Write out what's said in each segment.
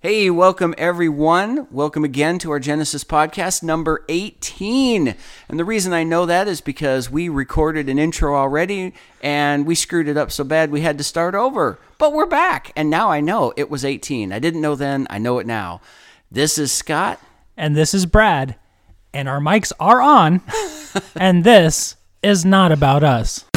Hey, welcome everyone. Welcome again to our Genesis podcast number 18. And the reason I know that is because we recorded an intro already and we screwed it up so bad we had to start over. But we're back, and now I know it was 18. I didn't know then, I know it now. This is Scott. And this is Brad. And our mics are on. and this is not about us.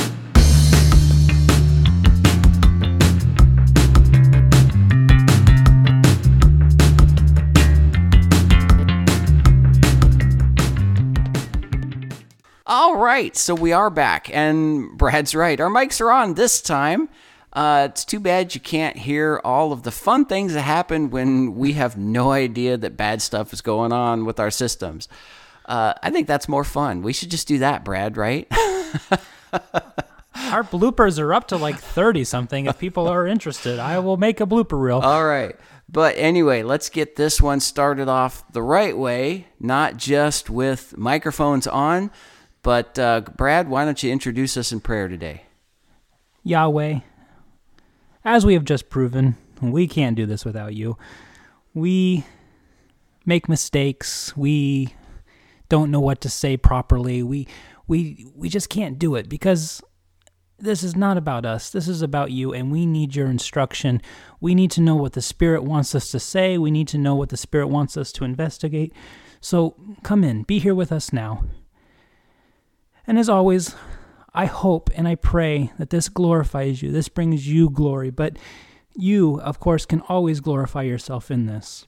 All right, so we are back, and Brad's right. Our mics are on this time. Uh, it's too bad you can't hear all of the fun things that happen when we have no idea that bad stuff is going on with our systems. Uh, I think that's more fun. We should just do that, Brad, right? Our bloopers are up to like 30 something. If people are interested, I will make a blooper reel. all right. But anyway, let's get this one started off the right way, not just with microphones on. But uh, Brad, why don't you introduce us in prayer today? Yahweh, as we have just proven, we can't do this without you. We make mistakes. We don't know what to say properly. We we we just can't do it because this is not about us. This is about you and we need your instruction. We need to know what the spirit wants us to say. We need to know what the spirit wants us to investigate. So come in, be here with us now. And as always, I hope and I pray that this glorifies you. This brings you glory, but you, of course, can always glorify yourself in this.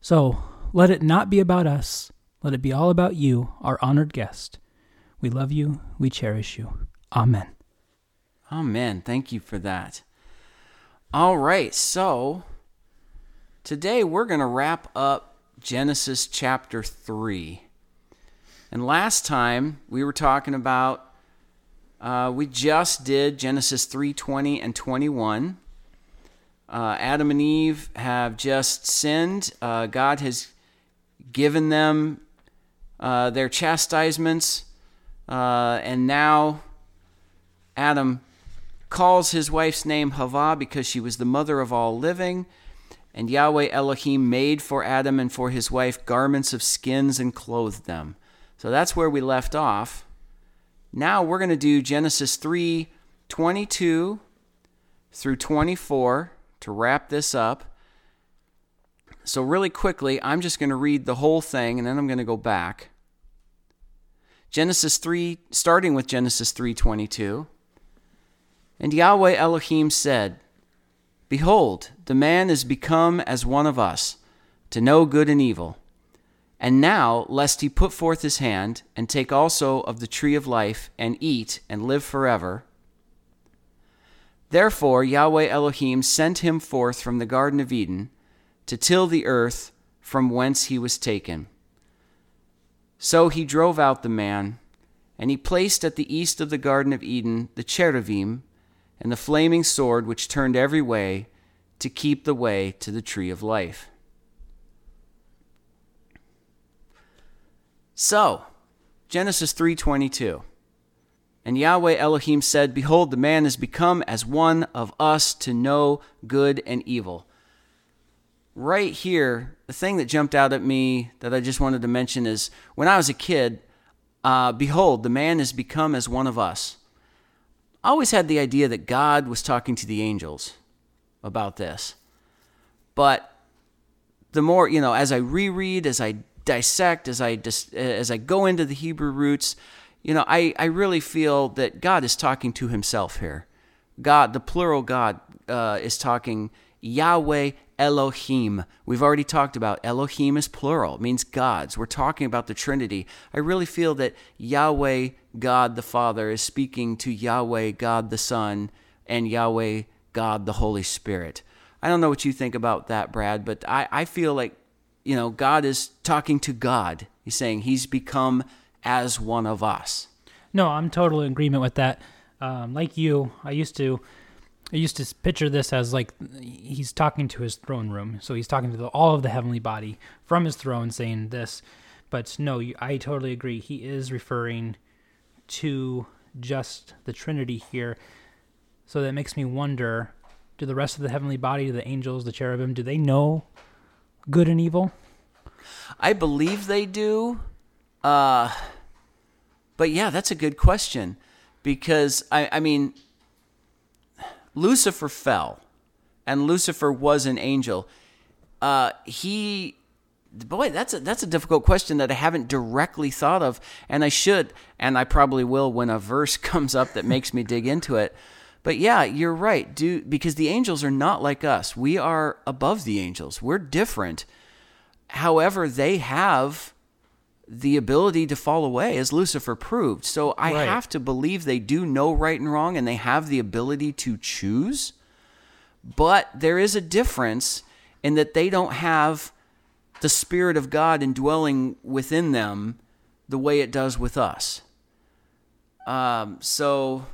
So let it not be about us. Let it be all about you, our honored guest. We love you. We cherish you. Amen. Amen. Thank you for that. All right, so today we're going to wrap up Genesis chapter 3. And last time we were talking about uh, we just did Genesis 3:20 and 21. Uh, Adam and Eve have just sinned. Uh, God has given them uh, their chastisements. Uh, and now Adam calls his wife's name Hava because she was the mother of all living. And Yahweh Elohim made for Adam and for his wife garments of skins and clothed them. So that's where we left off. Now we're going to do Genesis 3 22 through 24 to wrap this up. So, really quickly, I'm just going to read the whole thing and then I'm going to go back. Genesis 3, starting with Genesis 3:22. And Yahweh Elohim said, Behold, the man is become as one of us, to know good and evil. And now, lest he put forth his hand, and take also of the tree of life, and eat, and live forever. Therefore Yahweh Elohim sent him forth from the Garden of Eden, to till the earth from whence he was taken. So he drove out the man, and he placed at the east of the Garden of Eden the cherubim, and the flaming sword which turned every way, to keep the way to the tree of life. So, Genesis 3:22. And Yahweh Elohim said, Behold, the man is become as one of us to know good and evil. Right here, the thing that jumped out at me that I just wanted to mention is when I was a kid, uh, behold, the man is become as one of us. I always had the idea that God was talking to the angels about this. But the more, you know, as I reread, as I dissect, as I dis, as I go into the Hebrew roots, you know, I, I really feel that God is talking to himself here. God, the plural God, uh, is talking Yahweh Elohim. We've already talked about Elohim is plural, it means gods. We're talking about the Trinity. I really feel that Yahweh, God the Father, is speaking to Yahweh, God the Son, and Yahweh, God the Holy Spirit. I don't know what you think about that, Brad, but I, I feel like, you know, God is talking to God. He's saying he's become as one of us. No, I'm totally in agreement with that. Um, like you, I used to, I used to picture this as like he's talking to his throne room. So he's talking to the, all of the heavenly body from his throne, saying this. But no, I totally agree. He is referring to just the Trinity here. So that makes me wonder do the rest of the heavenly body, the angels, the cherubim, do they know good and evil? I believe they do. Uh, but yeah, that's a good question because I, I mean, Lucifer fell, and Lucifer was an angel. Uh, he, boy, that's a that's a difficult question that I haven't directly thought of, and I should, and I probably will when a verse comes up that makes me dig into it. But yeah, you're right, do because the angels are not like us. We are above the angels. We're different. However, they have the ability to fall away, as Lucifer proved. So I Right. have to believe they do know right and wrong and they have the ability to choose. But there is a difference in that they don't have the Spirit of God indwelling within them the way it does with us. Um, so,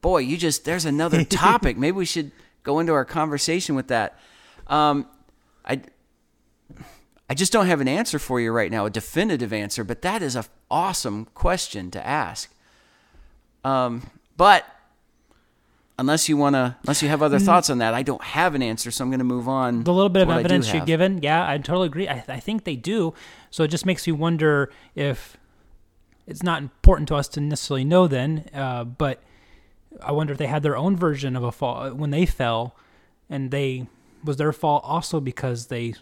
boy, you just, there's another topic. Maybe we should go into our conversation with that. Um, I, I just don't have an answer for you right now, a definitive answer, but that is a awesome question to ask. Um, but unless you want to, unless you have other thoughts on that, I don't have an answer, so I'm going to move on. The little bit of what I do evidence you're have. given, yeah, I totally agree. I, I think they do. So it just makes you wonder if it's not important to us to necessarily know then, uh, but I wonder if they had their own version of a fall uh, when they fell, and they was their fall also because they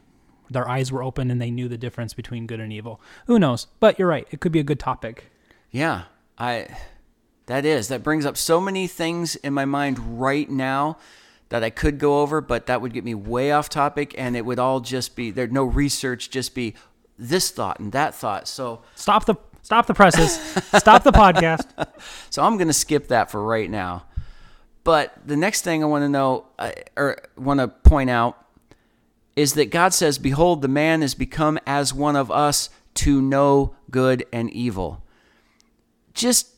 their eyes were open and they knew the difference between good and evil. Who knows? But you're right; it could be a good topic. Yeah, I that is that brings up so many things in my mind right now that I could go over, but that would get me way off topic, and it would all just be there'd no research, just be this thought and that thought. So Stop the stop the presses. stop the podcast. so I'm going to skip that for right now. But the next thing I want to know uh, or want to point out is that God says, "Behold, the man is become as one of us to know good and evil." Just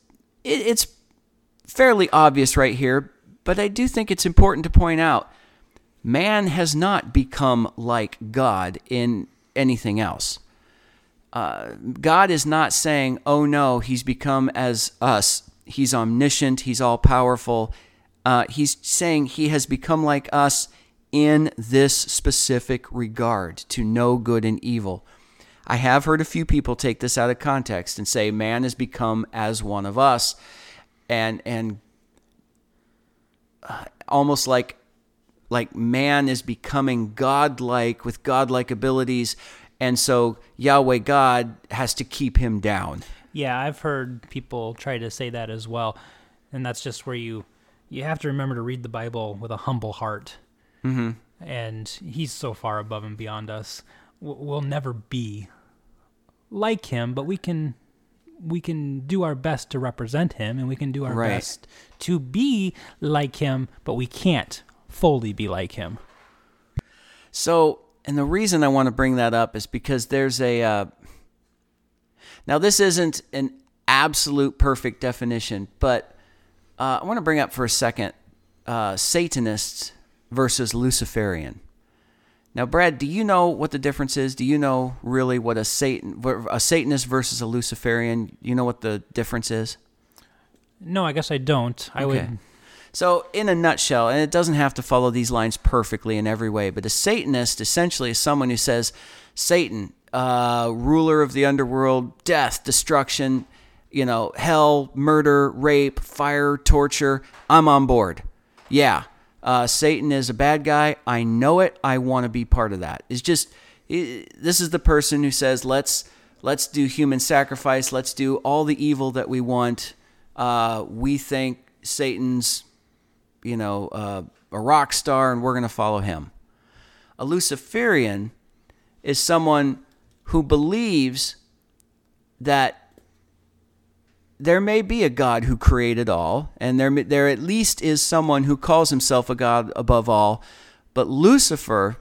it, it's fairly obvious right here, but I do think it's important to point out man has not become like God in anything else. Uh, God is not saying, oh no, he's become as us. He's omniscient, he's all powerful. Uh, he's saying he has become like us in this specific regard to know good and evil. I have heard a few people take this out of context and say man has become as one of us, and and uh, almost like like man is becoming godlike with godlike abilities, and so Yahweh God has to keep him down. Yeah, I've heard people try to say that as well, and that's just where you you have to remember to read the Bible with a humble heart. Mm-hmm. And He's so far above and beyond us. We'll never be like Him, but we can we can do our best to represent Him, and we can do our Right. best to be like Him, but we can't fully be like Him. So, and the reason I want to bring that up is because there's a. Uh, now, this isn't an absolute perfect definition, but uh, I want to bring up for a second uh, Satanists versus Luciferian. Now, Brad, do you know what the difference is? Do you know really what a Satan, a Satanist versus a Luciferian? You know what the difference is? No, I guess I don't. I Okay. would. So, in a nutshell, and it doesn't have to follow these lines perfectly in every way, but a Satanist essentially is someone who says, Satan, uh, ruler of the underworld, death, destruction, you know, hell, murder, rape, fire, torture, I'm on board. Yeah, uh, Satan is a bad guy. I know it. I want to be part of that. It's just, i this is the person who says, let's, let's do human sacrifice. Let's do all the evil that we want. Uh, we think Satan's you know, uh, a rock star and we're going to follow him. A Luciferian is someone who believes that there may be a God who created all, and there, there at least is someone who calls himself a God above all. But Lucifer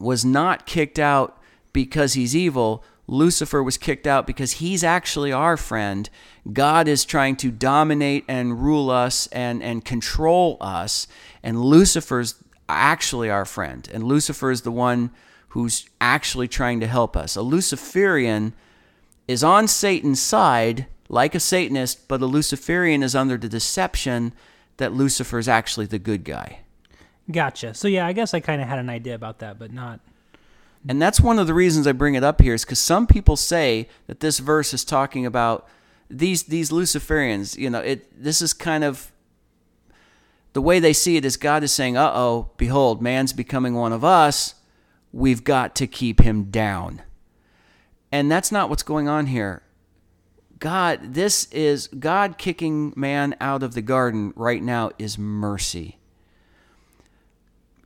was not kicked out because he's evil. Lucifer was kicked out because he's actually our friend. God is trying to dominate and rule us and, and control us. And Lucifer's actually our friend. And Lucifer is the one who's actually trying to help us. A Luciferian is on Satan's side, like a Satanist, but a Luciferian is under the deception that Lucifer is actually the good guy. Gotcha. So yeah, I guess I kind of had an idea about that, but not. And that's one of the reasons I bring it up here is because some people say that this verse is talking about these these Luciferians. You know, it this is kind of the way they see it is God is saying, "Uh oh, behold, man's becoming one of us. We've got to keep him down." And that's not what's going on here. God, this is God kicking man out of the garden right now is mercy.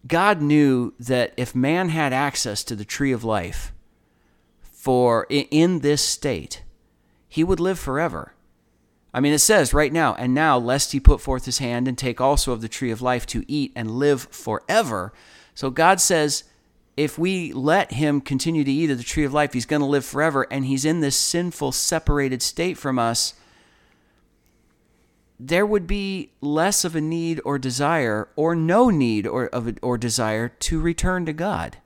God knew that if man had access to the tree of life for in this state, he would live forever. I mean, it says right now, and now, lest he put forth his hand and take also of the tree of life to eat and live forever. So God says, if we let him continue to eat of the tree of life, he's going to live forever, and he's in this sinful, separated state from us. There would be less of a need or desire, or no need or, of or desire to return to God.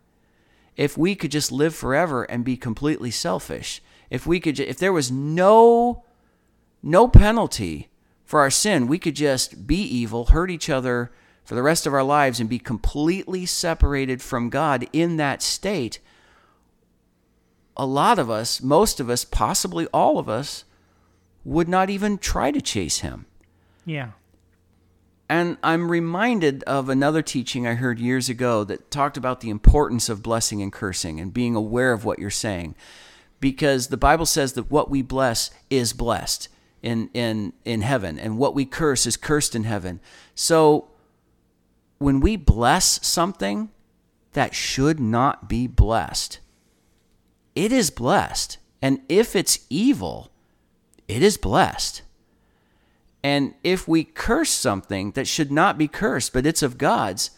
If we could just live forever and be completely selfish, if we could, if there was no, no penalty for our sin, we could just be evil, hurt each other, for the rest of our lives and be completely separated from God in that state, a lot of us, most of us, possibly all of us, would not even try to chase Him. Yeah. And I'm reminded of another teaching I heard years ago that talked about the importance of blessing and cursing and being aware of what you're saying. Because the Bible says that what we bless is blessed in, in, in heaven, and what we curse is cursed in heaven. So when we bless something that should not be blessed, it is blessed. And if it's evil, it is blessed. And if we curse something that should not be cursed, but it's of God's,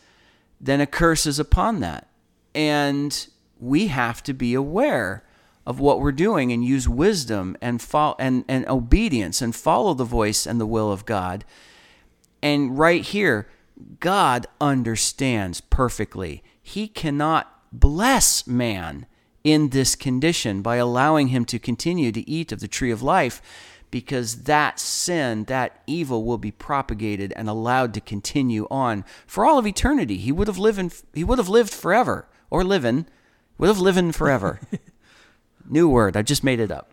then a curse is upon that. And we have to be aware of what we're doing and use wisdom and, fo- and, and obedience and follow the voice and the will of God. And right here, God understands perfectly. He cannot bless man in this condition by allowing him to continue to eat of the tree of life because that sin, that evil will be propagated and allowed to continue on for all of eternity. He would have lived in, he would have lived forever or living would have lived forever. New word, I just made it up.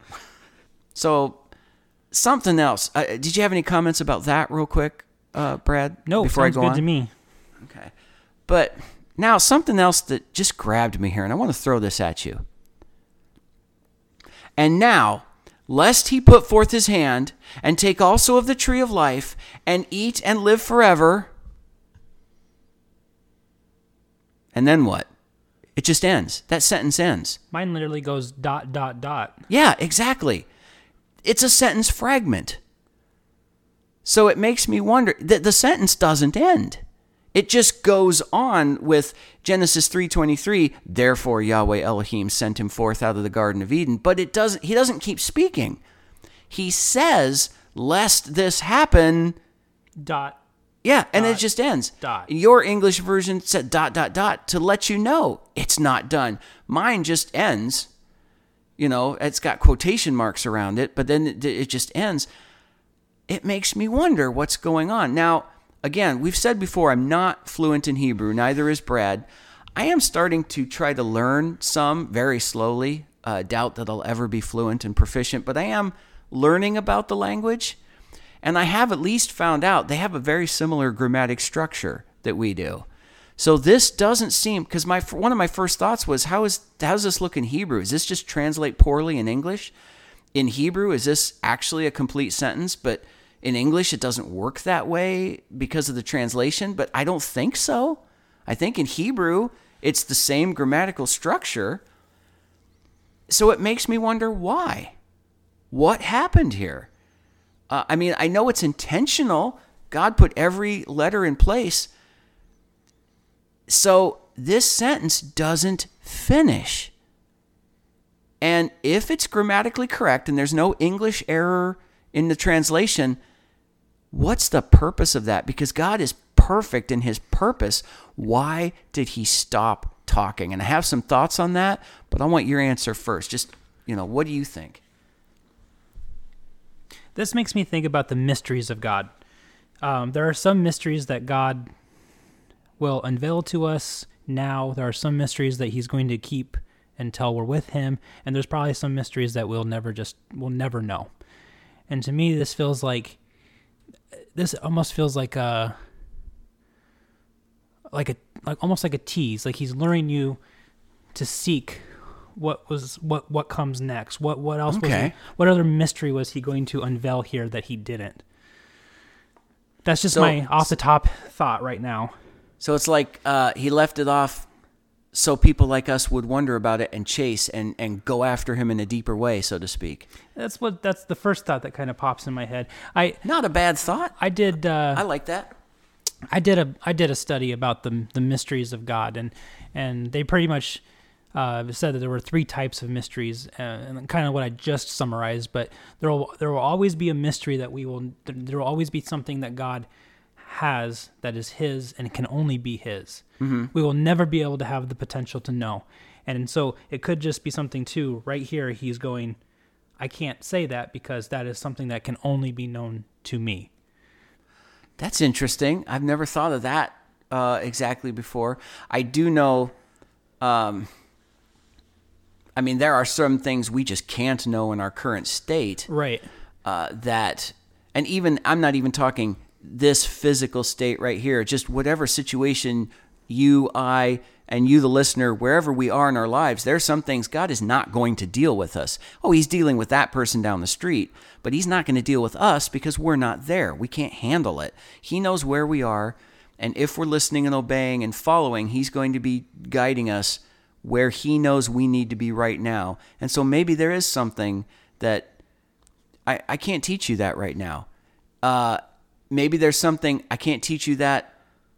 So something else. Uh, did you have any comments about that real quick? uh, Brad? No, before sounds I go good on? to me. Okay, but now something else that just grabbed me here, and I want to throw this at you. And now, lest he put forth his hand and take also of the tree of life and eat and live forever. And then what? It just ends. That sentence ends. Mine literally goes dot, dot, dot. Yeah, exactly. It's a sentence fragment. So it makes me wonder that the sentence doesn't end. It just goes on with Genesis 3:23, therefore Yahweh Elohim sent him forth out of the garden of Eden, but it doesn't he doesn't keep speaking. He says, lest this happen dot yeah, and it just ends. Dot. Your English version said dot dot dot to let you know it's not done. Mine just ends. You know, it's got quotation marks around it, but then it, it just ends it makes me wonder what's going on. Now, again, we've said before, I'm not fluent in Hebrew, neither is Brad. I am starting to try to learn some very slowly. Uh, doubt that I'll ever be fluent and proficient, but I am learning about the language. And I have at least found out they have a very similar grammatic structure that we do. So this doesn't seem because my one of my first thoughts was how is how does this look in Hebrew? Is this just translate poorly in English? In Hebrew, is this actually a complete sentence? But in English, it doesn't work that way because of the translation, but I don't think so. I think in Hebrew, it's the same grammatical structure. So it makes me wonder why. What happened here? Uh, I mean, I know it's intentional. God put every letter in place. So this sentence doesn't finish. And if it's grammatically correct and there's no English error in the translation, What's the purpose of that? Because God is perfect in his purpose. Why did he stop talking? And I have some thoughts on that, but I want your answer first. Just, you know, what do you think? This makes me think about the mysteries of God. Um, there are some mysteries that God will unveil to us now. There are some mysteries that He's going to keep until we're with Him, and there's probably some mysteries that we'll never just we'll never know. And to me, this feels like this almost feels like a like a like almost like a tease. Like He's luring you to seek what was what what comes next. What what else was Okay. he, what other mystery was he going to unveil here that he didn't? That's just So- my off the top thought right now. So it's like uh, he left it off so people like us would wonder about it and chase and, and go after him in a deeper way, so to speak. That's what that's the first thought that kind of pops in my head. I Not a bad thought. I did uh, I like that. I did a I did a study about the the mysteries of God, and and they pretty much uh, said that there were three types of mysteries, uh, and kind of what I just summarized. But there will there will always be a mystery that we will there will always be something that God has that is His and can only be His. Mm-hmm. We will never be able to have the potential to know, and so it could just be something too. Right here, He's going. I can't say that because that is something that can only be known to me. That's interesting. I've never thought of that uh, exactly before. I do know. Um, I mean, there are some things we just can't know in our current state. Right. uh, that, and even I'm not even talking this physical state right here, just whatever situation you, I, and you, the listener, wherever we are in our lives, there's some things God is not going to deal with us. Oh, He's dealing with that person down the street, but He's not going to deal with us because we're not there. We can't handle it. He knows where we are, and if we're listening and obeying and following, He's going to be guiding us where He knows we need to be right now. And so maybe there is something that I, I can't teach you that right now. Uh, maybe there's something I can't teach you that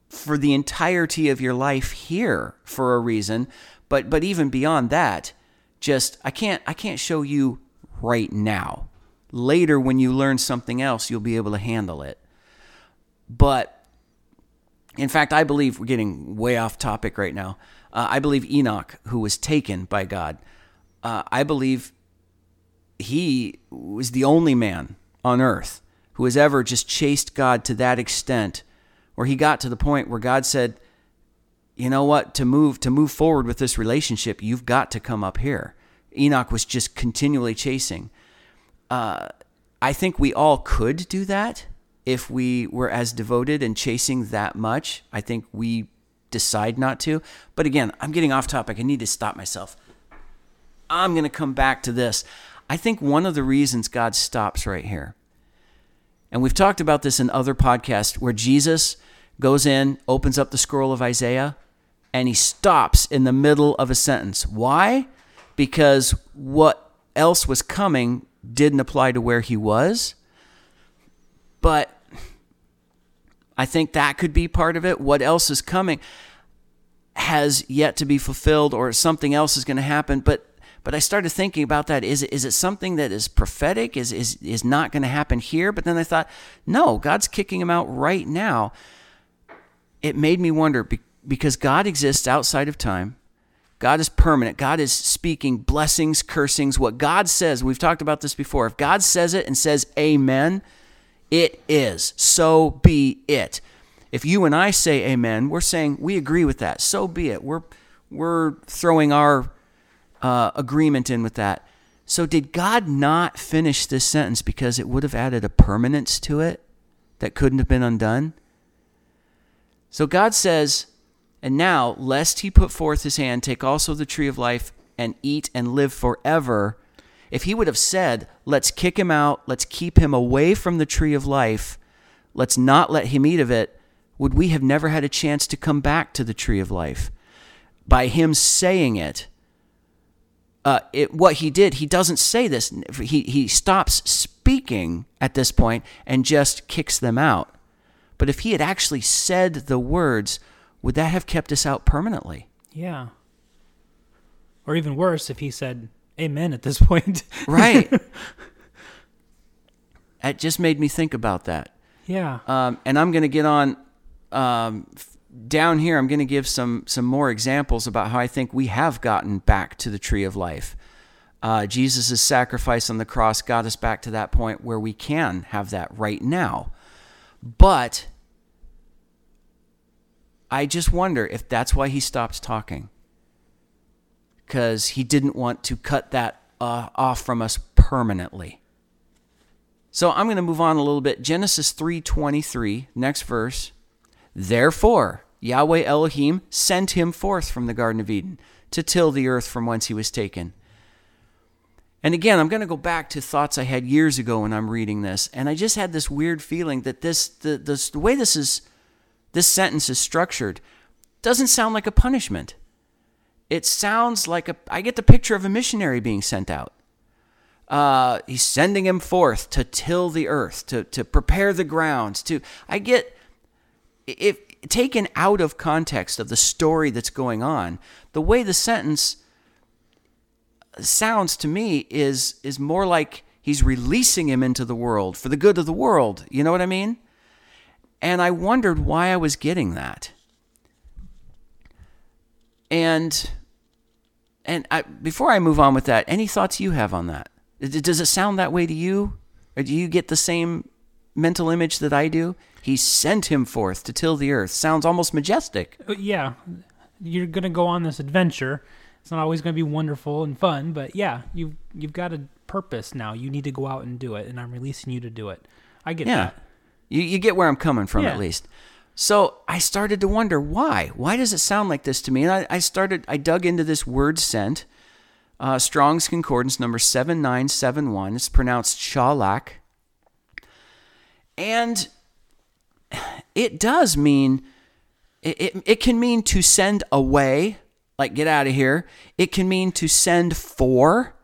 for the entirety of your life here for a reason, but but even beyond that, just I can't I can't show you right now. Later when you learn something else, you'll be able to handle it. But in fact, I believe we're getting way off topic right now. Uh, I believe Enoch, who was taken by God, uh, I believe he was the only man on earth who has ever just chased God to that extent where he got to the point where God said, "You know what? To move to move forward with this relationship, you've got to come up here." Enoch was just continually chasing. Uh, I think we all could do that if we were as devoted and chasing that much. I think we decide not to. But again, I'm getting off topic. I need to stop myself. I'm going to come back to this. I think one of the reasons God stops right here, and we've talked about this in other podcasts, where Jesus goes in, opens up the scroll of Isaiah, and he stops in the middle of a sentence. Why? Because what else was coming didn't apply to where he was. But I think that could be part of it. What else is coming has yet to be fulfilled, or something else is going to happen. But but I started thinking about that. Is it is it something that is prophetic? Is is is not going to happen here? But then I thought, no, God's kicking him out right now. It made me wonder because God exists outside of time. God is permanent. God is speaking blessings, cursings. What God says, we've talked about this before. If God says it and says amen, it is. So be it. If you and I say amen, we're saying we agree with that. So be it. We're we're throwing our uh, agreement in with that. So did God not finish this sentence because it would have added a permanence to it that couldn't have been undone? So God says, and now, lest he put forth his hand, take also the tree of life and eat and live forever. If he would have said, let's kick him out, let's keep him away from the tree of life, let's not let him eat of it, would we have never had a chance to come back to the tree of life? By him saying it, uh, it, what he did, he doesn't say this. He, he stops speaking at this point and just kicks them out. But if he had actually said the words, would that have kept us out permanently? Yeah. Or even worse, if he said amen at this point. Right. it just made me think about that. yeah. Um, and I'm going to get on um, down here. I'm going to give some some more examples about how I think we have gotten back to the tree of life. Uh, Jesus' sacrifice on the cross got us back to that point where we can have that right now. But I just wonder if that's why he stopped talking. Because he didn't want to cut that uh, off from us permanently. So I'm going to move on a little bit. Genesis 3:23, next verse. Therefore, Yahweh Elohim sent him forth from the garden of Eden to till the earth from whence he was taken. And again, I'm going to go back to thoughts I had years ago when I'm reading this, and I just had this weird feeling that this the this, the way this is this sentence is structured doesn't sound like a punishment. It sounds like a I get the picture of a missionary being sent out. Uh, he's sending him forth to till the earth, to to prepare the grounds. To I get if taken out of context of the story that's going on, the way the sentence sounds to me is is more like he's releasing him into the world for the good of the world. You know what I mean? And I wondered why I was getting that. And and I, before I move on with that, any thoughts you have on that? Does it sound that way to you? Or do you get the same mental image that I do? He sent him forth to till the earth. Sounds almost majestic. Uh, yeah, you're gonna go on this adventure. It's not always gonna be wonderful and fun, but yeah, you've you've got a purpose now. You need to go out and do it, and I'm releasing you to do it. I get Yeah. that. You, you get where I'm coming from Yeah. at least. So I started to wonder why. Why does it sound like this to me? And I, I started, I dug into this word sent. Uh, Strong's Concordance number 7971. It's pronounced shalak. And it does mean, it, it, it can mean to send away, like get out of here. It can mean to send for,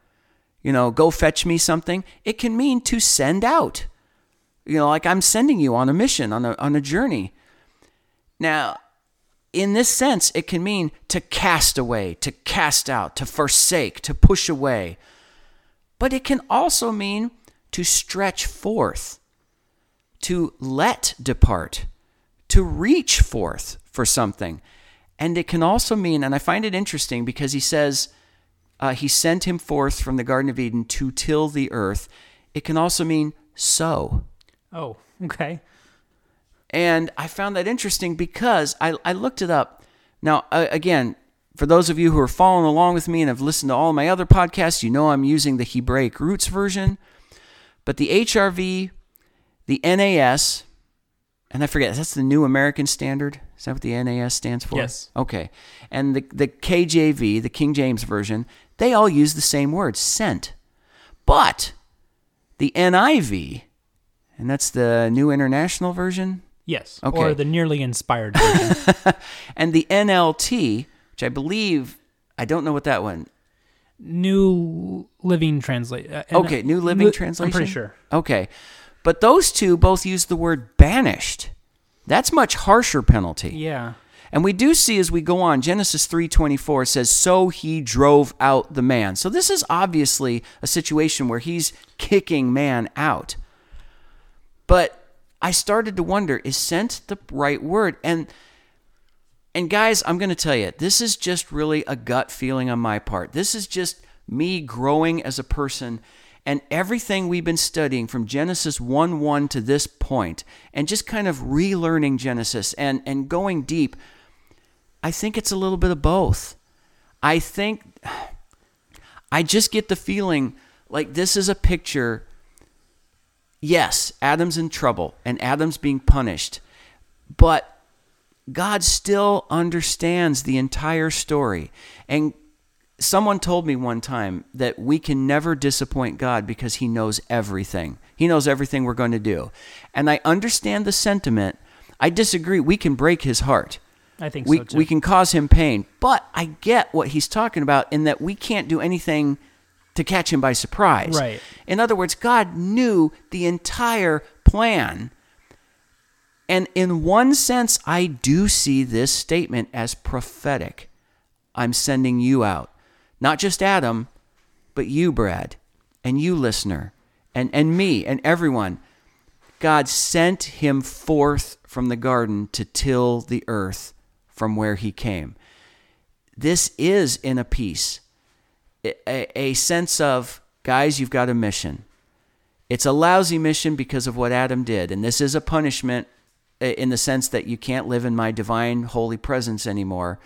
you know, go fetch me something. It can mean to send out you know like i'm sending you on a mission on a, on a journey now in this sense it can mean to cast away to cast out to forsake to push away but it can also mean to stretch forth to let depart to reach forth for something and it can also mean and i find it interesting because he says uh, he sent him forth from the garden of eden to till the earth it can also mean sow Oh, okay. and I found that interesting because I, I looked it up. Now, uh, again, for those of you who are following along with me and have listened to all my other podcasts, you know I'm using the Hebraic Roots version. But the HRV, the NAS, and I forget, that's the New American Standard? Is that what the NAS stands for? Yes. Okay. And the, the KJV, the King James Version, they all use the same word, sent. But the NIV, and that's the New International Version, Yes. Okay. Or the nearly inspired version. and the NLT, which I believe I don't know what that one. New Living Translate. uh, Okay, New Living Li- Translation. I'm pretty sure. Okay, but those two both use the word banished. That's much harsher penalty. Yeah. And we do see as we go on, Genesis 3:24 says, "So he drove out the man." So this is obviously a situation where he's kicking man out. But I started to wonder, is sent the right word? And and guys, I'm going to tell you, this is just really a gut feeling on my part. This is just me growing as a person and everything we've been studying from Genesis 1 1 to this point, and just kind of relearning Genesis and, and going deep. I think it's a little bit of both. I think I just get the feeling like this is a picture. Yes, Adam's in trouble and Adam's being punished, but God still understands the entire story. And someone told me one time that we can never disappoint God because he knows everything. He knows everything we're going to do. And I understand the sentiment. I disagree. We can break his heart. I think We, so too. we can cause him pain. But I get what he's talking about in that we can't do anything to catch him by surprise. Right. In other words, God knew the entire plan. And in one sense, I do see this statement as prophetic. I'm sending you out. Not just Adam, but you, Brad, and you, listener, and, and me, and everyone. God sent him forth from the garden to till the earth from where he came. This is in a piece, a, a sense of, guys, you've got a mission. It's a lousy mission because of what Adam did, and this is a punishment in the sense that you can't live in my divine holy presence anymore.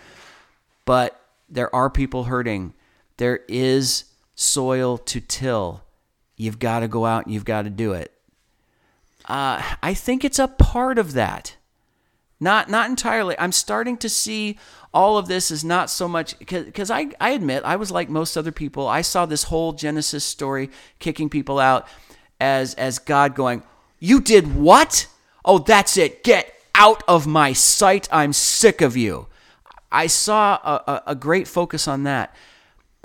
But there are people hurting. There is soil to till. You've got to go out and you've got to do it. Uh, I think it's a part of that. Not not entirely. I'm starting to see all of this is not so much because I, I admit I was like most other people. I saw this whole Genesis story kicking people out as as God going, "You did what? Oh, that's it. Get out of my sight. I'm sick of you." I saw a, a, a great focus on that.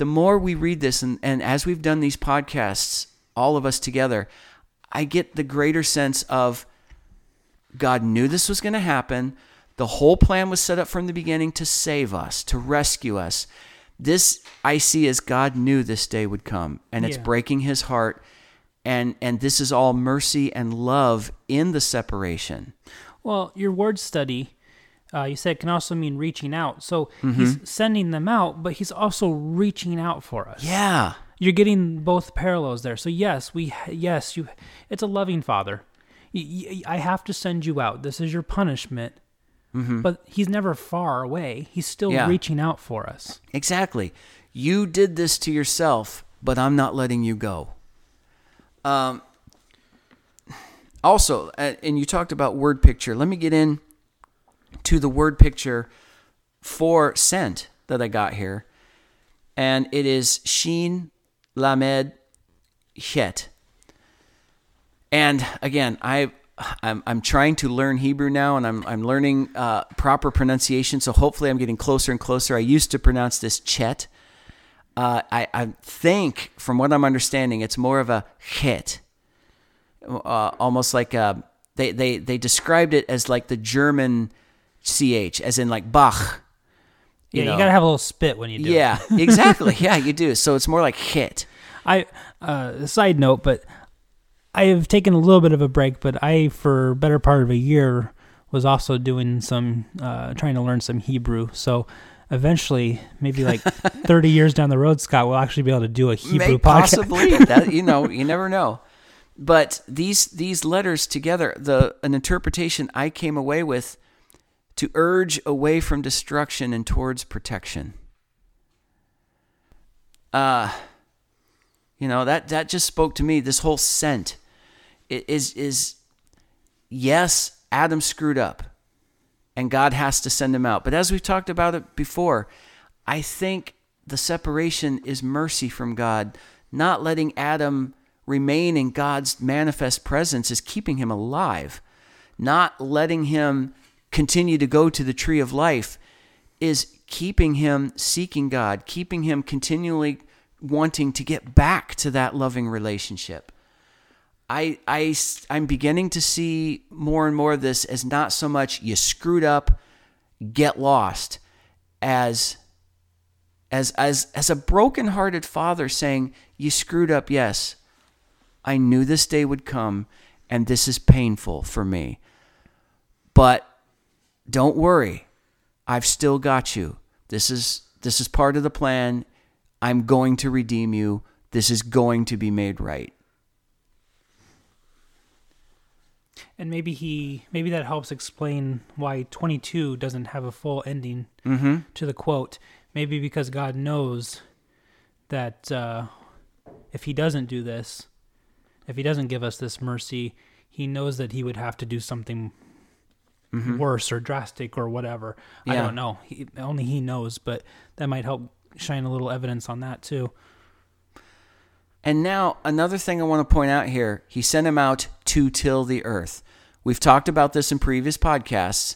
The more we read this, and, and as we've done these podcasts, all of us together, I get the greater sense of God knew this was going to happen. The whole plan was set up from the beginning to save us, to rescue us. This I see as God knew this day would come, and it's Yeah. breaking his heart. And, and this is all mercy and love in the separation. Well, your word study, uh, you said can also mean reaching out. So Mm-hmm. he's sending them out, but he's also reaching out for us. Yeah. You're getting both parallels there. So yes, we yes you. It's a loving father. I have to send you out. This is your punishment. But he's never far away. He's still Mm-hmm. Yeah. reaching out for us. Exactly. You did this to yourself, but I'm not letting you go. Um, also, uh, and you talked about word picture. Let me get in to the word picture for sent that I got here. And it is Shin Lamed Het. And again, I I'm I'm trying to learn Hebrew now, and I'm I'm learning uh, proper pronunciation. So hopefully, I'm getting closer and closer. I used to pronounce this Chet. Uh, I I think, from what I'm understanding, it's more of a Het, uh, almost like a, they they they described it as like the German ch, as in like Bach. Yeah, know. you gotta have a little spit when you do it. Yeah, exactly. yeah, you do. So it's more like hit. I uh, side note, but I have taken a little bit of a break. But I, for better part of a year, was also doing some uh, trying to learn some Hebrew. So eventually, maybe like thirty years down the road, Scott will actually be able to do a Hebrew May- podcast. Possibly, that you know, you never know. But these these letters together, the an interpretation I came away with to urge away from destruction and towards protection. Uh you know that that just spoke to me. This whole sent is is yes, Adam screwed up, and God has to send him out. But as we've talked about it before, I think the separation is mercy from God. Not letting Adam remain in God's manifest presence is keeping him alive. Not letting him continue to go to the tree of life is keeping him seeking God, keeping him continually wanting to get back to that loving relationship. I, I, I'm beginning to see more and more of this as not so much you screwed up, get lost, as as as as a broken-hearted father saying, "You screwed up, yes. I knew this day would come, and this is painful for me. But don't worry, I've still got you. This is this is part of the plan. I'm going to redeem you. This is going to be made right." And maybe he, maybe that helps explain why 22 doesn't have a full ending Mm-hmm. to the quote. Maybe because God knows that uh, if He doesn't do this, if He doesn't give us this mercy, He knows that He would have to do something Mm-hmm. worse or drastic or whatever. I don't know. He, only He knows, but that might help shine a little evidence on that too. And now, another thing I want to point out here he sent him out to till the earth. We've talked about this in previous podcasts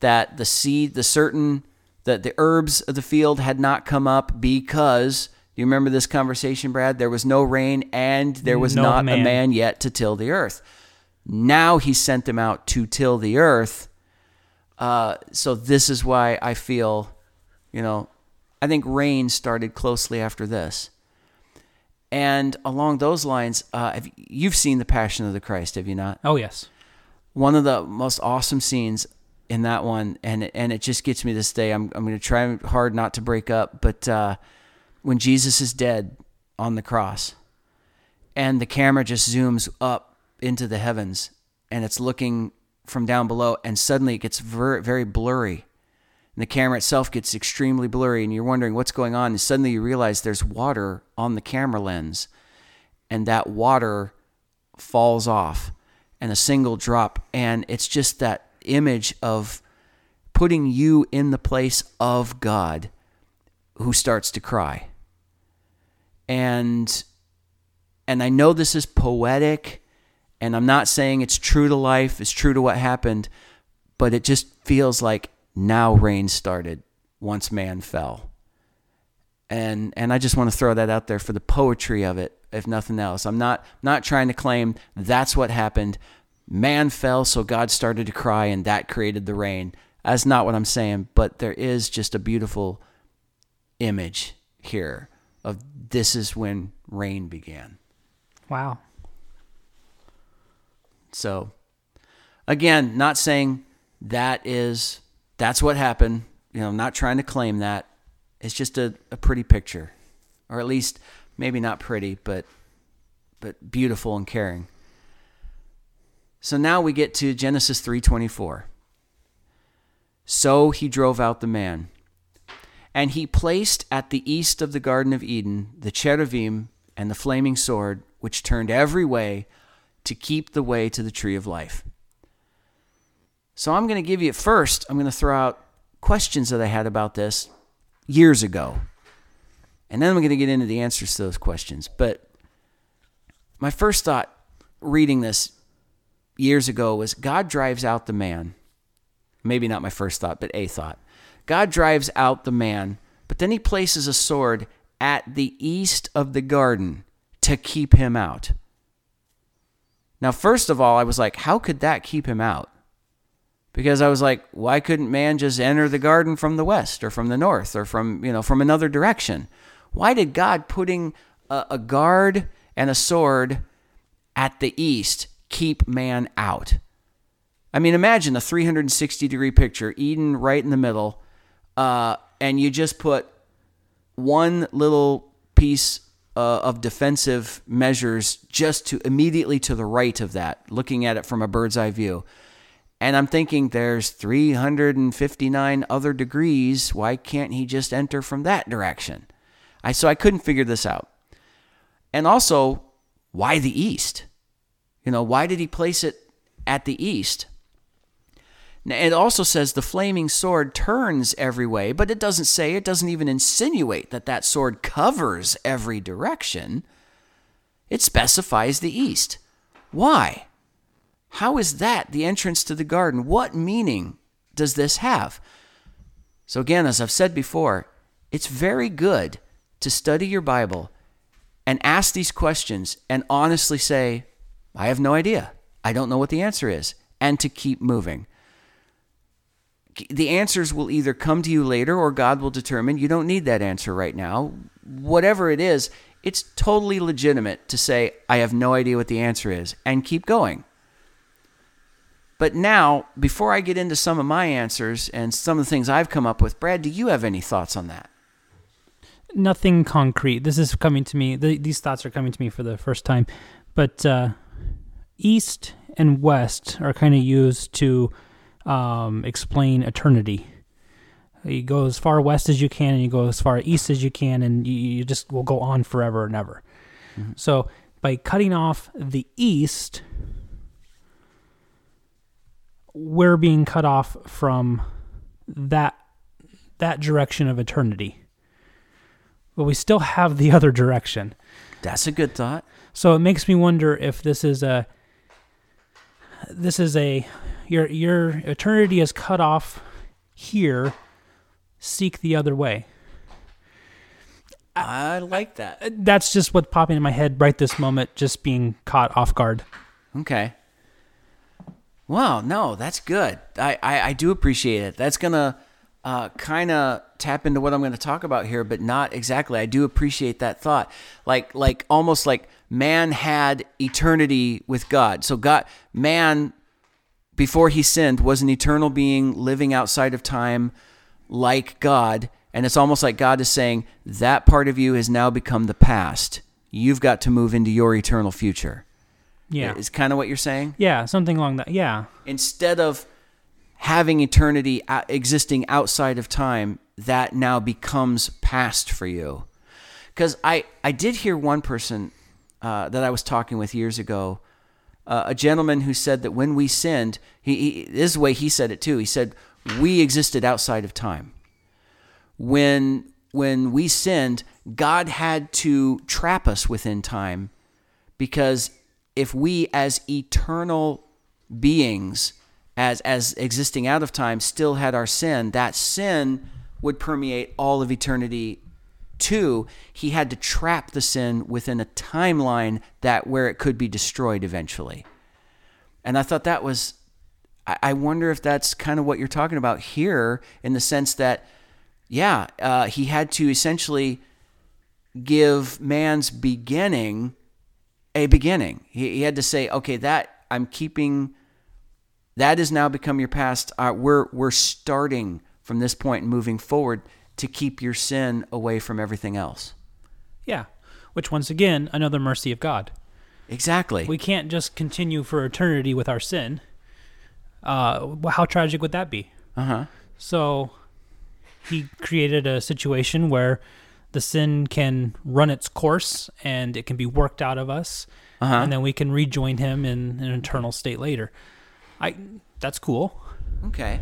that the seed, the certain, that the herbs of the field had not come up because, you remember this conversation, Brad? There was no rain and there was No not a man. man yet to till the earth. Now he sent them out to till the earth. Uh, so this is why I feel, you know, I think rain started closely after this. And along those lines, uh, have, you've seen the Passion of the Christ, have you not? Oh yes, One of the most awesome scenes in that one, and it, and it just gets me this day. I'm I'm going to try hard not to break up, but uh, when Jesus is dead on the cross, and the camera just zooms up into the heavens, and it's looking from down below, and suddenly it gets ver- very blurry. And the camera itself gets extremely blurry, and you're wondering what's going on. And suddenly you realize there's water on the camera lens, and that water falls off and a single drop. And it's just that image of putting you in the place of God who starts to cry. And and I know this is poetic and I'm not saying it's true to life, it's true to what happened, but it just feels like now rain started once man fell. And and I just want to throw that out there for the poetry of it, if nothing else. I'm not not trying to claim that's what happened. Man fell, so God started to cry, and that created the rain. That's not what I'm saying, but there is just a beautiful image here of this is when rain began. Wow. So, again, not saying that is that's what happened. You know, I'm not trying to claim that. It's just a, a pretty picture, or at least maybe not pretty, but but beautiful and caring. So now we get to Genesis 3:24. So he drove out the man. And he placed at the east of the Garden of Eden the cherubim and the flaming sword, which turned every way to keep the way to the tree of life. So I'm going to give you first, I'm going to throw out questions that I had about this years ago. And then I'm going to get into the answers to those questions. But my first thought reading this years ago was God drives out the man. Maybe not my first thought, but a thought. God drives out the man, but then he places a sword at the east of the garden to keep him out. Now, first of all, I was like, how could that keep him out? Because I was like, why couldn't man just enter the garden from the west or from the north or from, you know, from another direction? Why did God putting a, a guard and a sword at the east keep man out? I mean, imagine a 360 degree picture, Eden right in the middle, uh, and you just put one little piece uh, of defensive measures just to immediately to the right of that, looking at it from a bird's eye view. And I'm thinking there's 359 other degrees. Why can't he just enter from that direction? I so I couldn't figure this out. And also, why the east? You know, why did he place it at the east? It also says the flaming sword turns every way, but it doesn't say, it doesn't even insinuate that that sword covers every direction. It specifies the east. Why? How is that the entrance to the garden? What meaning does this have? So, again, as I've said before, it's very good to study your Bible and ask these questions and honestly say, I have no idea. I don't know what the answer is, and to keep moving the answers will either come to you later or God will determine you don't need that answer right now. Whatever it is, it's totally legitimate to say, I have no idea what the answer is, and keep going. But now, before I get into some of my answers and some of the things I've come up with, Brad, do you have any thoughts on that? Nothing concrete. This is coming to me. The, these thoughts are coming to me for the first time. But uh, east and west are kind of used to um, explain eternity. You go as far west as you can, and you go as far east as you can, and you, you just will go on forever and ever. Mm-hmm. So by cutting off the east, we're being cut off from that that direction of eternity. But we still have the other direction. That's a good thought. So it makes me wonder if this is a this is a your your eternity is cut off here. Seek the other way. I like that. Uh, that's just what's popping in my head right this moment, just being caught off guard. Okay. Wow, no, that's good. I, I, I do appreciate it. That's going to uh, kind of tap into what I'm going to talk about here, but not exactly. I do appreciate that thought. Like, like almost like man had eternity with God. So God, man before he sinned was an eternal being living outside of time like God. And it's almost like God is saying, that part of you has now become the past. You've got to move into your eternal future. Yeah. Is kind of what you're saying? Yeah, something along that. Yeah. Instead of having eternity uh, existing outside of time, that now becomes past for you. Because I, I did hear one person uh, that I was talking with years ago, uh, a gentleman who said that when we sinned, he, he, this is the way he said it too. He said, We existed outside of time. When, when we sinned, God had to trap us within time because if we, as eternal beings, as, as existing out of time, still had our sin, that sin would permeate all of eternity Two, he had to trap the sin within a timeline that where it could be destroyed eventually. And I thought that was I wonder if that's kind of what you're talking about here in the sense that, yeah, uh, he had to essentially give man's beginning a beginning. He, he, had to say, okay, that I'm keeping, that has now become your past. Uh, we're we're starting from this point and moving forward to keep your sin away from everything else. Yeah. Which, once again, another mercy of God. Exactly. We can't just continue for eternity with our sin. Uh, how tragic would that be? Uh huh. So, he created a situation where the sin can run its course and it can be worked out of us, uh-huh. and then we can rejoin him in an eternal state later. I that's cool. Okay.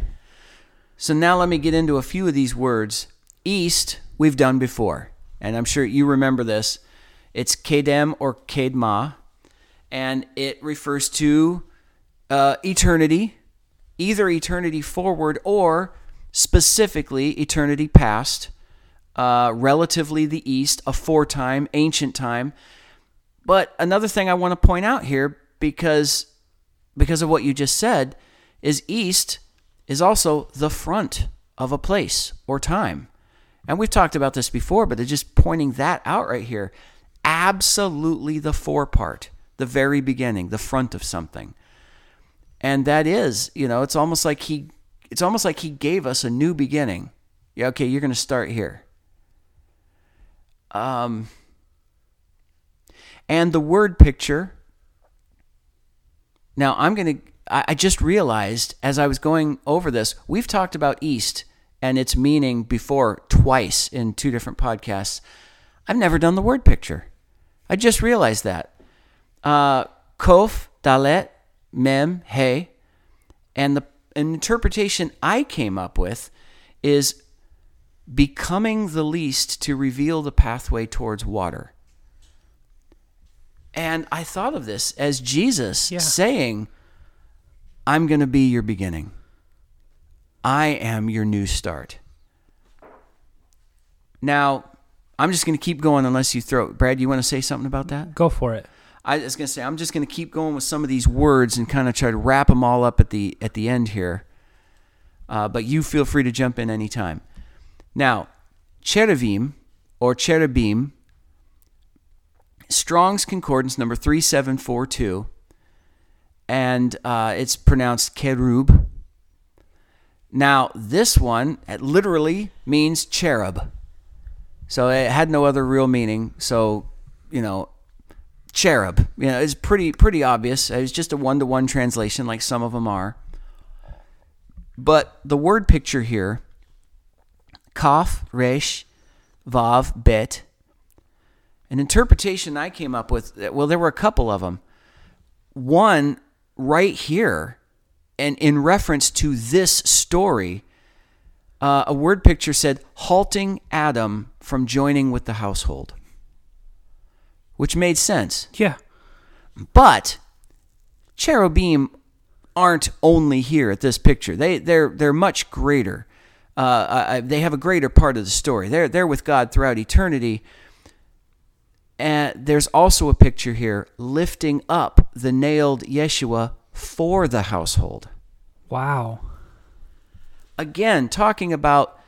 So now let me get into a few of these words East, we've done before, and I'm sure you remember this. It's Kedem or Kedma, and it refers to uh, eternity, either eternity forward or specifically eternity past, uh, relatively the East, aforetime, ancient time. But another thing I want to point out here, because because of what you just said, is East is also the front of a place or time. And we've talked about this before, but they're just pointing that out right here. Absolutely the forepart, the very beginning, the front of something. And that is, you know, it's almost like he it's almost like he gave us a new beginning. Yeah, okay, you're going to start here. Um and the word picture now I'm going to I just realized as I was going over this, we've talked about east and its meaning before twice in two different podcasts. I've never done the word picture. I just realized that. Uh, Kof, Dalet, Mem, hey. and the an interpretation I came up with is becoming the least to reveal the pathway towards water. And I thought of this as Jesus yeah. saying, I'm going to be your beginning. I am your new start. Now, I'm just going to keep going unless you throw. Brad, you want to say something about that? Go for it. I was going to say I'm just going to keep going with some of these words and kind of try to wrap them all up at the at the end here. Uh, but you feel free to jump in anytime. Now, cherubim or cherubim, Strong's Concordance number 3742, and uh, it's pronounced kerub. Now, this one literally means cherub. So it had no other real meaning. So, you know, cherub, you know, it's pretty pretty obvious. It's just a one-to-one translation like some of them are. But the word picture here, kaf, resh, vav, bet, an interpretation I came up with, well, there were a couple of them. One right here and in reference to this story, uh, a word picture said, halting Adam from joining with the household, which made sense. Yeah. But cherubim aren't only here at this picture. They they're they're much greater. Uh, uh, they have a greater part of the story. They're they're with God throughout eternity. And there's also a picture here lifting up the nailed Yeshua for the household. Wow. Again, talking about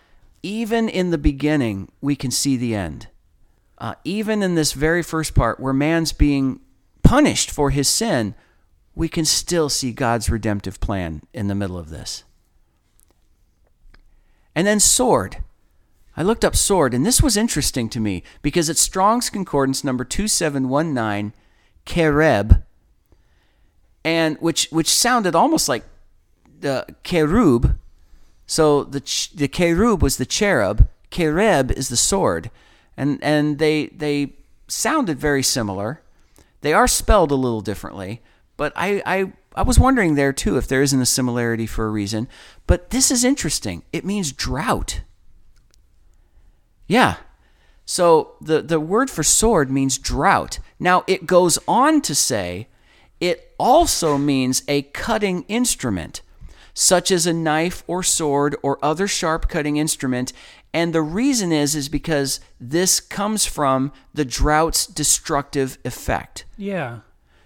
even in the beginning, we can see the end. Uh, even in this very first part, where man's being punished for his sin, we can still see God's redemptive plan in the middle of this. And then sword. I looked up sword, and this was interesting to me because it's Strong's Concordance number 2719, Kereb, and which which sounded almost like the cherub. So the the cherub was the cherub, kereb is the sword, and and they they sounded very similar. They are spelled a little differently, but I I I was wondering there too if there isn't a similarity for a reason. But this is interesting. It means drought. Yeah. So the, the word for sword means drought. Now it goes on to say also means a cutting instrument, such as a knife or sword or other sharp cutting instrument. And the reason is is because this comes from the drought's destructive effect. Yeah.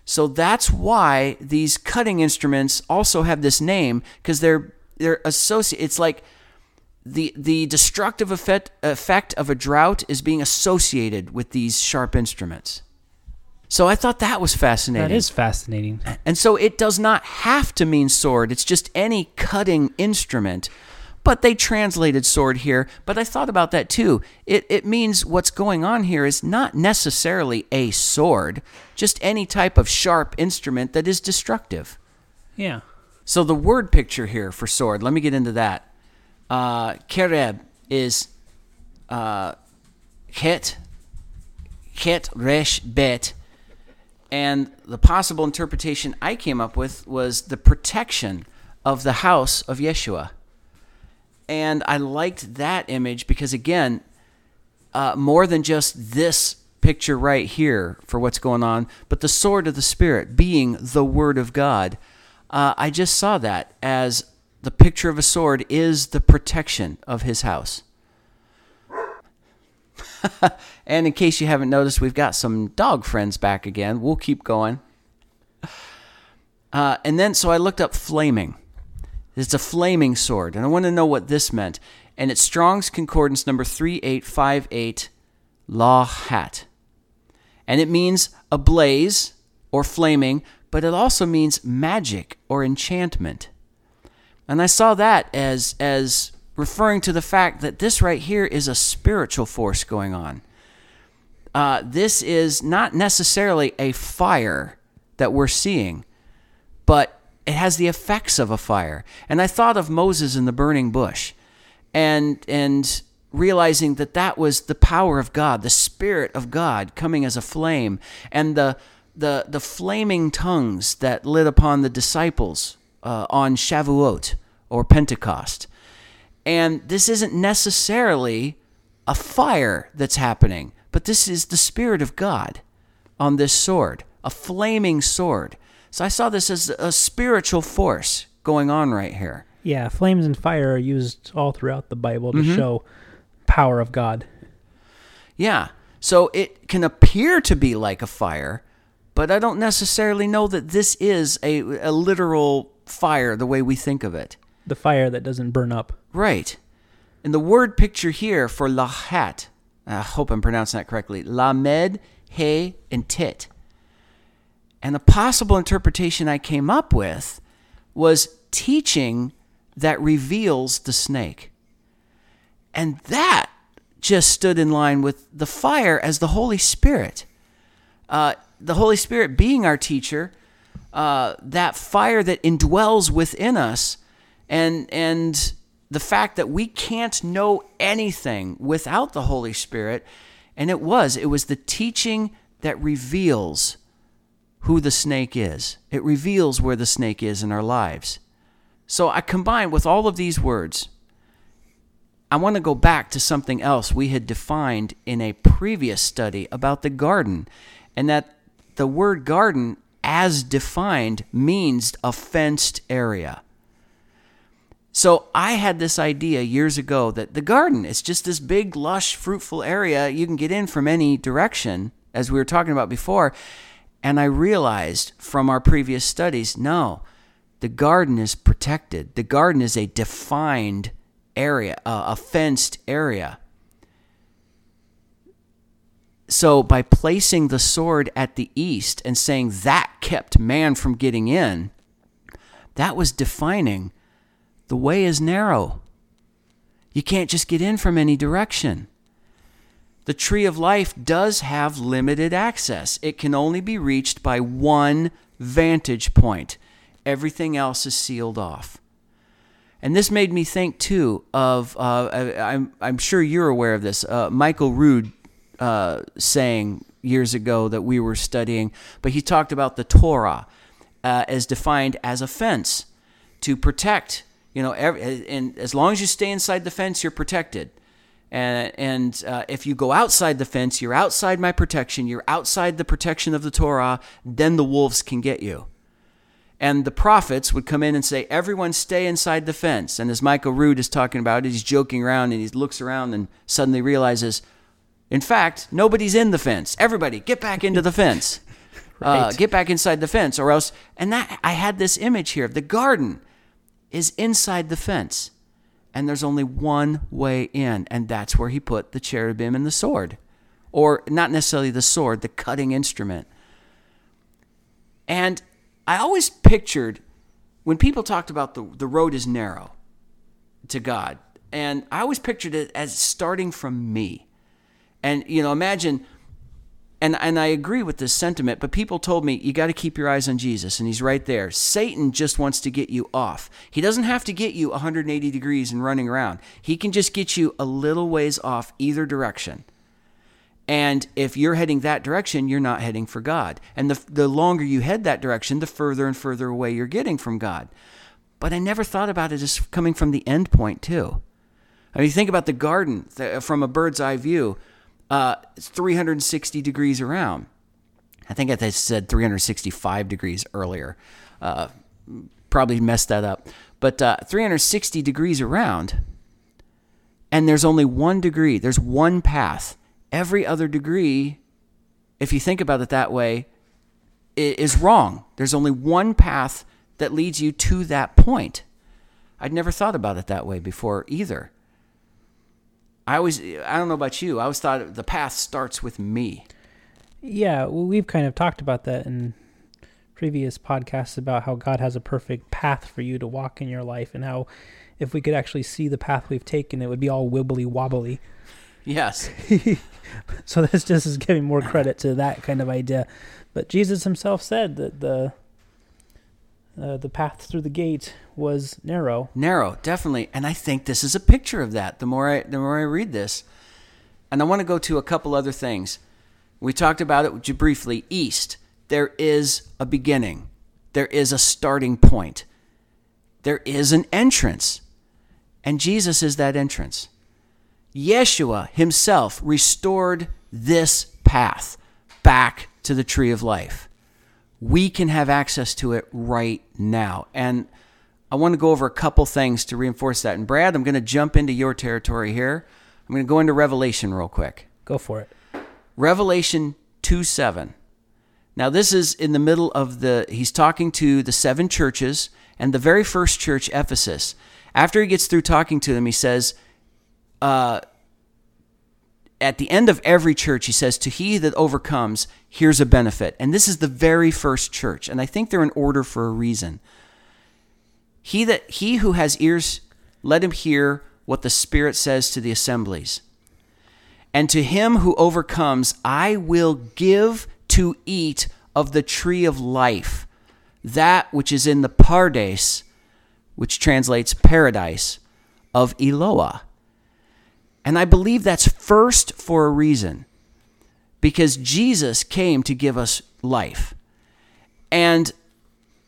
So that's why these cutting instruments also have this name because they're they're associated. It's like the the destructive effect effect of a drought is being associated with these sharp instruments. So I thought that was fascinating. That is fascinating. And so it does not have to mean sword. It's just any cutting instrument. But they translated sword here. But I thought about that too. It, it means what's going on here is not necessarily a sword, just any type of sharp instrument that is destructive. Yeah. So the word picture here for sword, let me get into that. Uh, kereb is uh, ket, ket resh bet. And the possible interpretation I came up with was the protection of the house of Yeshua. And I liked that image because, again, uh, more than just this picture right here for what's going on, but the sword of the Spirit being the Word of God. Uh, I just saw that as the picture of a sword is the protection of his house. and in case you haven't noticed, we've got some dog friends back again. We'll keep going. Uh, and then, so I looked up flaming. It's a flaming sword, and I want to know what this meant. And it's Strong's Concordance number 3858, Lahat. And it means a blaze or flaming, but it also means magic or enchantment. And I saw that as as referring to the fact that this right here is a spiritual force going on. Uh, this is not necessarily a fire that we're seeing, but it has the effects of a fire. And I thought of Moses in the burning bush, and and realizing that that was the power of God, the Spirit of God coming as a flame, and the the the flaming tongues that lit upon the disciples uh, on Shavuot or Pentecost. And this isn't necessarily a fire that's happening, but this is the Spirit of God on this sword, a flaming sword. So I saw this as a spiritual force going on right here. Yeah, flames and fire are used all throughout the Bible to Mm-hmm. show power of God. Yeah. So it can appear to be like a fire, but I don't necessarily know that this is a, a literal fire the way we think of it. The fire that doesn't burn up. Right. And the word picture here for lahat, I hope I'm pronouncing that correctly, lamed, he, and tit. And the possible interpretation I came up with was teaching that reveals the snake. And that just stood in line with the fire as the Holy Spirit. Uh, the Holy Spirit being our teacher, uh, that fire that indwells within us, and and the fact that we can't know anything without the Holy Spirit, and it was it was the teaching that reveals who the snake is. It reveals where the snake is in our lives. So I combined with all of these words. I want to go back to something else we had defined in a previous study about the garden, and that the word garden, as defined, means a fenced area. So I had this idea years ago that the garden is just this big, lush, fruitful area you can get in from any direction, as we were talking about before. And I realized from our previous studies no, the garden is protected. The garden is a defined area, uh, a fenced area. So by placing the sword at the east and saying that kept man from getting in, that was defining the way is narrow. You can't just get in from any direction. The tree of life does have limited access. It can only be reached by one vantage point. Everything else is sealed off. And this made me think too of uh, I, I'm I'm sure you're aware of this. Uh, Michael Rood uh, saying years ago that we were studying, but he talked about the Torah uh, as defined as a fence to protect. You know, every, and as long as you stay inside the fence, you're protected. And, and uh, if you go outside the fence, you're outside my protection. You're outside the protection of the Torah. Then the wolves can get you. And the prophets would come in and say, Everyone stay inside the fence. And as Michael Rood is talking about he's joking around and he looks around and suddenly realizes, in fact, nobody's in the fence. Everybody, get back into the fence. right. uh, get back inside the fence, or else. And that I had this image here. Of the garden is inside the fence, and there's only one way in, and that's where he put the cherubim and the sword, or not necessarily the sword, the cutting instrument. And I always pictured when people talked about the, the road is narrow to God, and I always pictured it as starting from me. And, you know, imagine, and, and I agree with this sentiment, but people told me you got to keep your eyes on Jesus, and he's right there. Satan just wants to get you off. He doesn't have to get you 180 degrees and running around, he can just get you a little ways off either direction. And if you're heading that direction, you're not heading for God. And the, the longer you head that direction, the further and further away you're getting from God. But I never thought about it as coming from the end point, too. I mean, think about the garden from a bird's eye view. Uh, it's 360 degrees around. I think I said 365 degrees earlier. Uh, probably messed that up. But uh, 360 degrees around, and there's only one degree, there's one path every other degree, if you think about it that way, is wrong. There's only one path that leads you to that point. I'd never thought about it that way before either. I always, I don't know about you, I always thought the path starts with me. Yeah, well, we've kind of talked about that in previous podcasts about how God has a perfect path for you to walk in your life and how if we could actually see the path we've taken, it would be all wibbly wobbly. Yes. so this just is giving more credit to that kind of idea. But Jesus himself said that the uh, the path through the gate was narrow. Narrow, definitely, and I think this is a picture of that. The more I the more I read this, and I want to go to a couple other things. We talked about it briefly. East, there is a beginning, there is a starting point, there is an entrance, and Jesus is that entrance. Yeshua himself restored this path back to the tree of life. We can have access to it right now. And I want to go over a couple things to reinforce that. And Brad, I'm going to jump into your territory here. I'm going to go into Revelation real quick. Go for it. Revelation 2 7. Now, this is in the middle of the, he's talking to the seven churches and the very first church, Ephesus. After he gets through talking to them, he says, uh, at the end of every church, he says, To he that overcomes, here's a benefit. And this is the very first church. And I think they're in order for a reason. He that he who has ears, let him hear what the Spirit says to the assemblies. And to him who overcomes, I will give to eat of the tree of life, that which is in the Pardes, which translates paradise, of Eloah. And I believe that's first for a reason because Jesus came to give us life. And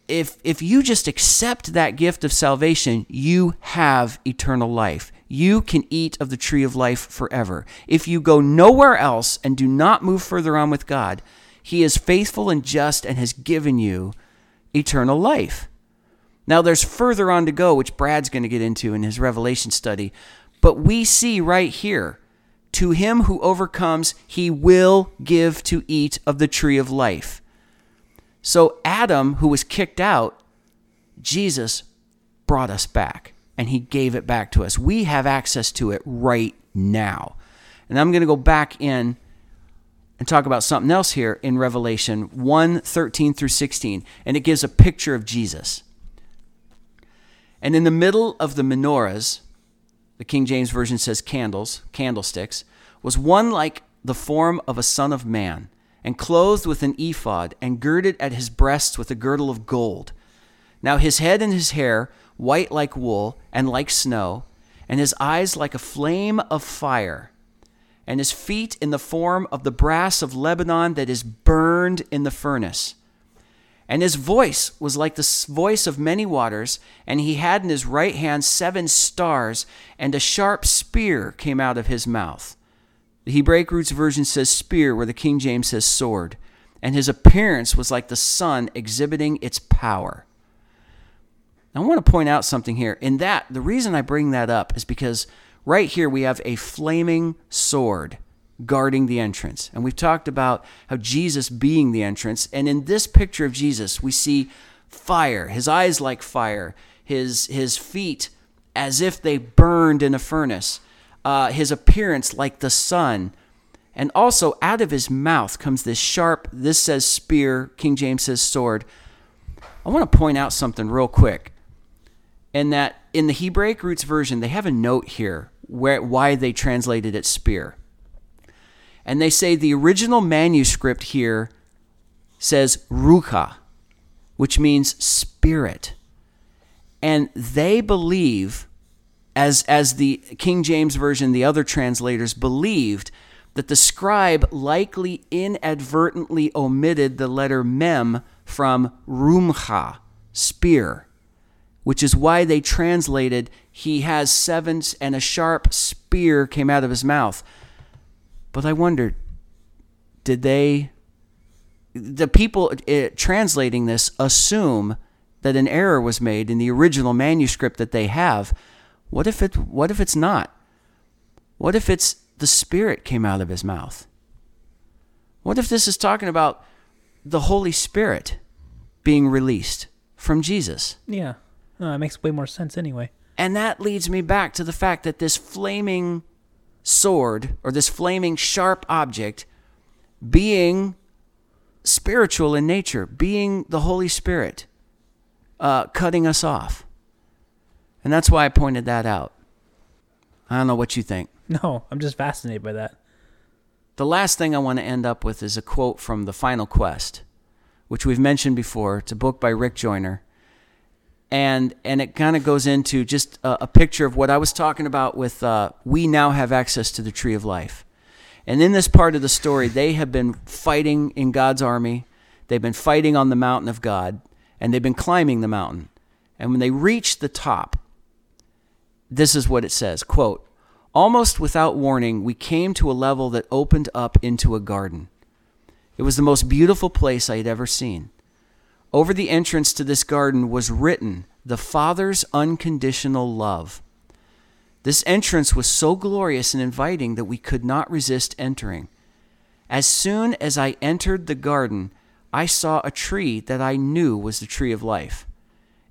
if if you just accept that gift of salvation, you have eternal life. You can eat of the tree of life forever. If you go nowhere else and do not move further on with God, he is faithful and just and has given you eternal life. Now there's further on to go which Brad's going to get into in his revelation study, but we see right here to him who overcomes, he will give to eat of the tree of life. So, Adam, who was kicked out, Jesus brought us back and he gave it back to us. We have access to it right now. And I'm going to go back in and talk about something else here in Revelation 1 13 through 16. And it gives a picture of Jesus. And in the middle of the menorahs, the King James Version says candles, candlesticks, was one like the form of a son of man, and clothed with an ephod, and girded at his breasts with a girdle of gold. Now his head and his hair white like wool and like snow, and his eyes like a flame of fire, and his feet in the form of the brass of Lebanon that is burned in the furnace. And his voice was like the voice of many waters, and he had in his right hand seven stars, and a sharp spear came out of his mouth. The Hebraic Roots version says spear, where the King James says sword. And his appearance was like the sun exhibiting its power. I want to point out something here. In that, the reason I bring that up is because right here we have a flaming sword guarding the entrance. And we've talked about how Jesus being the entrance. And in this picture of Jesus, we see fire, his eyes like fire, his, his feet as if they burned in a furnace, uh, his appearance like the sun. And also, out of his mouth comes this sharp, this says spear, King James says sword. I want to point out something real quick. And that in the Hebraic roots version, they have a note here where why they translated it spear. And they say the original manuscript here says rucha, which means spirit. And they believe, as, as the King James Version, the other translators believed, that the scribe likely inadvertently omitted the letter mem from rumcha, spear, which is why they translated, he has sevens and a sharp spear came out of his mouth. But I wondered, did they, the people uh, translating this, assume that an error was made in the original manuscript that they have? What if it? What if it's not? What if it's the Spirit came out of his mouth? What if this is talking about the Holy Spirit being released from Jesus? Yeah, no, it makes way more sense anyway. And that leads me back to the fact that this flaming sword or this flaming sharp object being spiritual in nature, being the Holy Spirit, uh, cutting us off. And that's why I pointed that out. I don't know what you think. No, I'm just fascinated by that. The last thing I want to end up with is a quote from The Final Quest, which we've mentioned before. It's a book by Rick Joyner and and it kind of goes into just a, a, picture of what I was talking about with uh, we now have access to the tree of life. And in this part of the story, they have been fighting in God's army. They've been fighting on the mountain of God, and they've been climbing the mountain. And when they reach the top, this is what it says, quote, "Almost without warning, we came to a level that opened up into a garden. It was the most beautiful place I had ever seen. Over the entrance to this garden was written, The Father's Unconditional Love. This entrance was so glorious and inviting that we could not resist entering. As soon as I entered the garden, I saw a tree that I knew was the tree of life.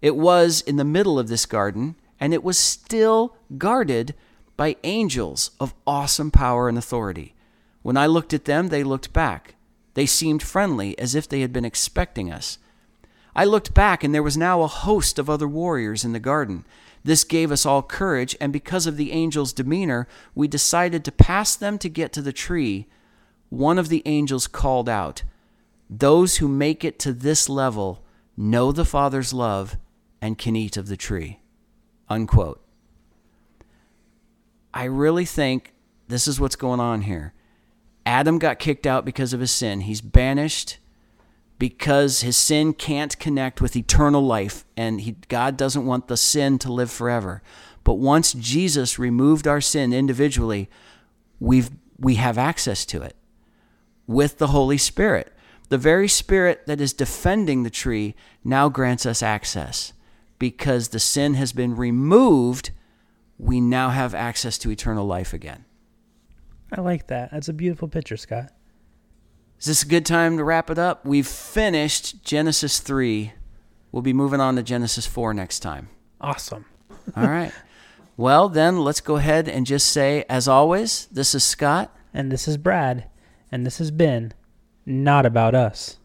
It was in the middle of this garden, and it was still guarded by angels of awesome power and authority. When I looked at them, they looked back. They seemed friendly, as if they had been expecting us. I looked back, and there was now a host of other warriors in the garden. This gave us all courage, and because of the angel's demeanor, we decided to pass them to get to the tree. One of the angels called out, Those who make it to this level know the Father's love and can eat of the tree. Unquote. I really think this is what's going on here. Adam got kicked out because of his sin. He's banished because his sin can't connect with eternal life and he, God doesn't want the sin to live forever. But once Jesus removed our sin individually, we've we have access to it with the Holy Spirit. The very spirit that is defending the tree now grants us access. Because the sin has been removed, we now have access to eternal life again. I like that. That's a beautiful picture, Scott. Is this a good time to wrap it up? We've finished Genesis 3. We'll be moving on to Genesis 4 next time. Awesome. All right. Well, then let's go ahead and just say, as always, this is Scott. And this is Brad. And this has been Not About Us.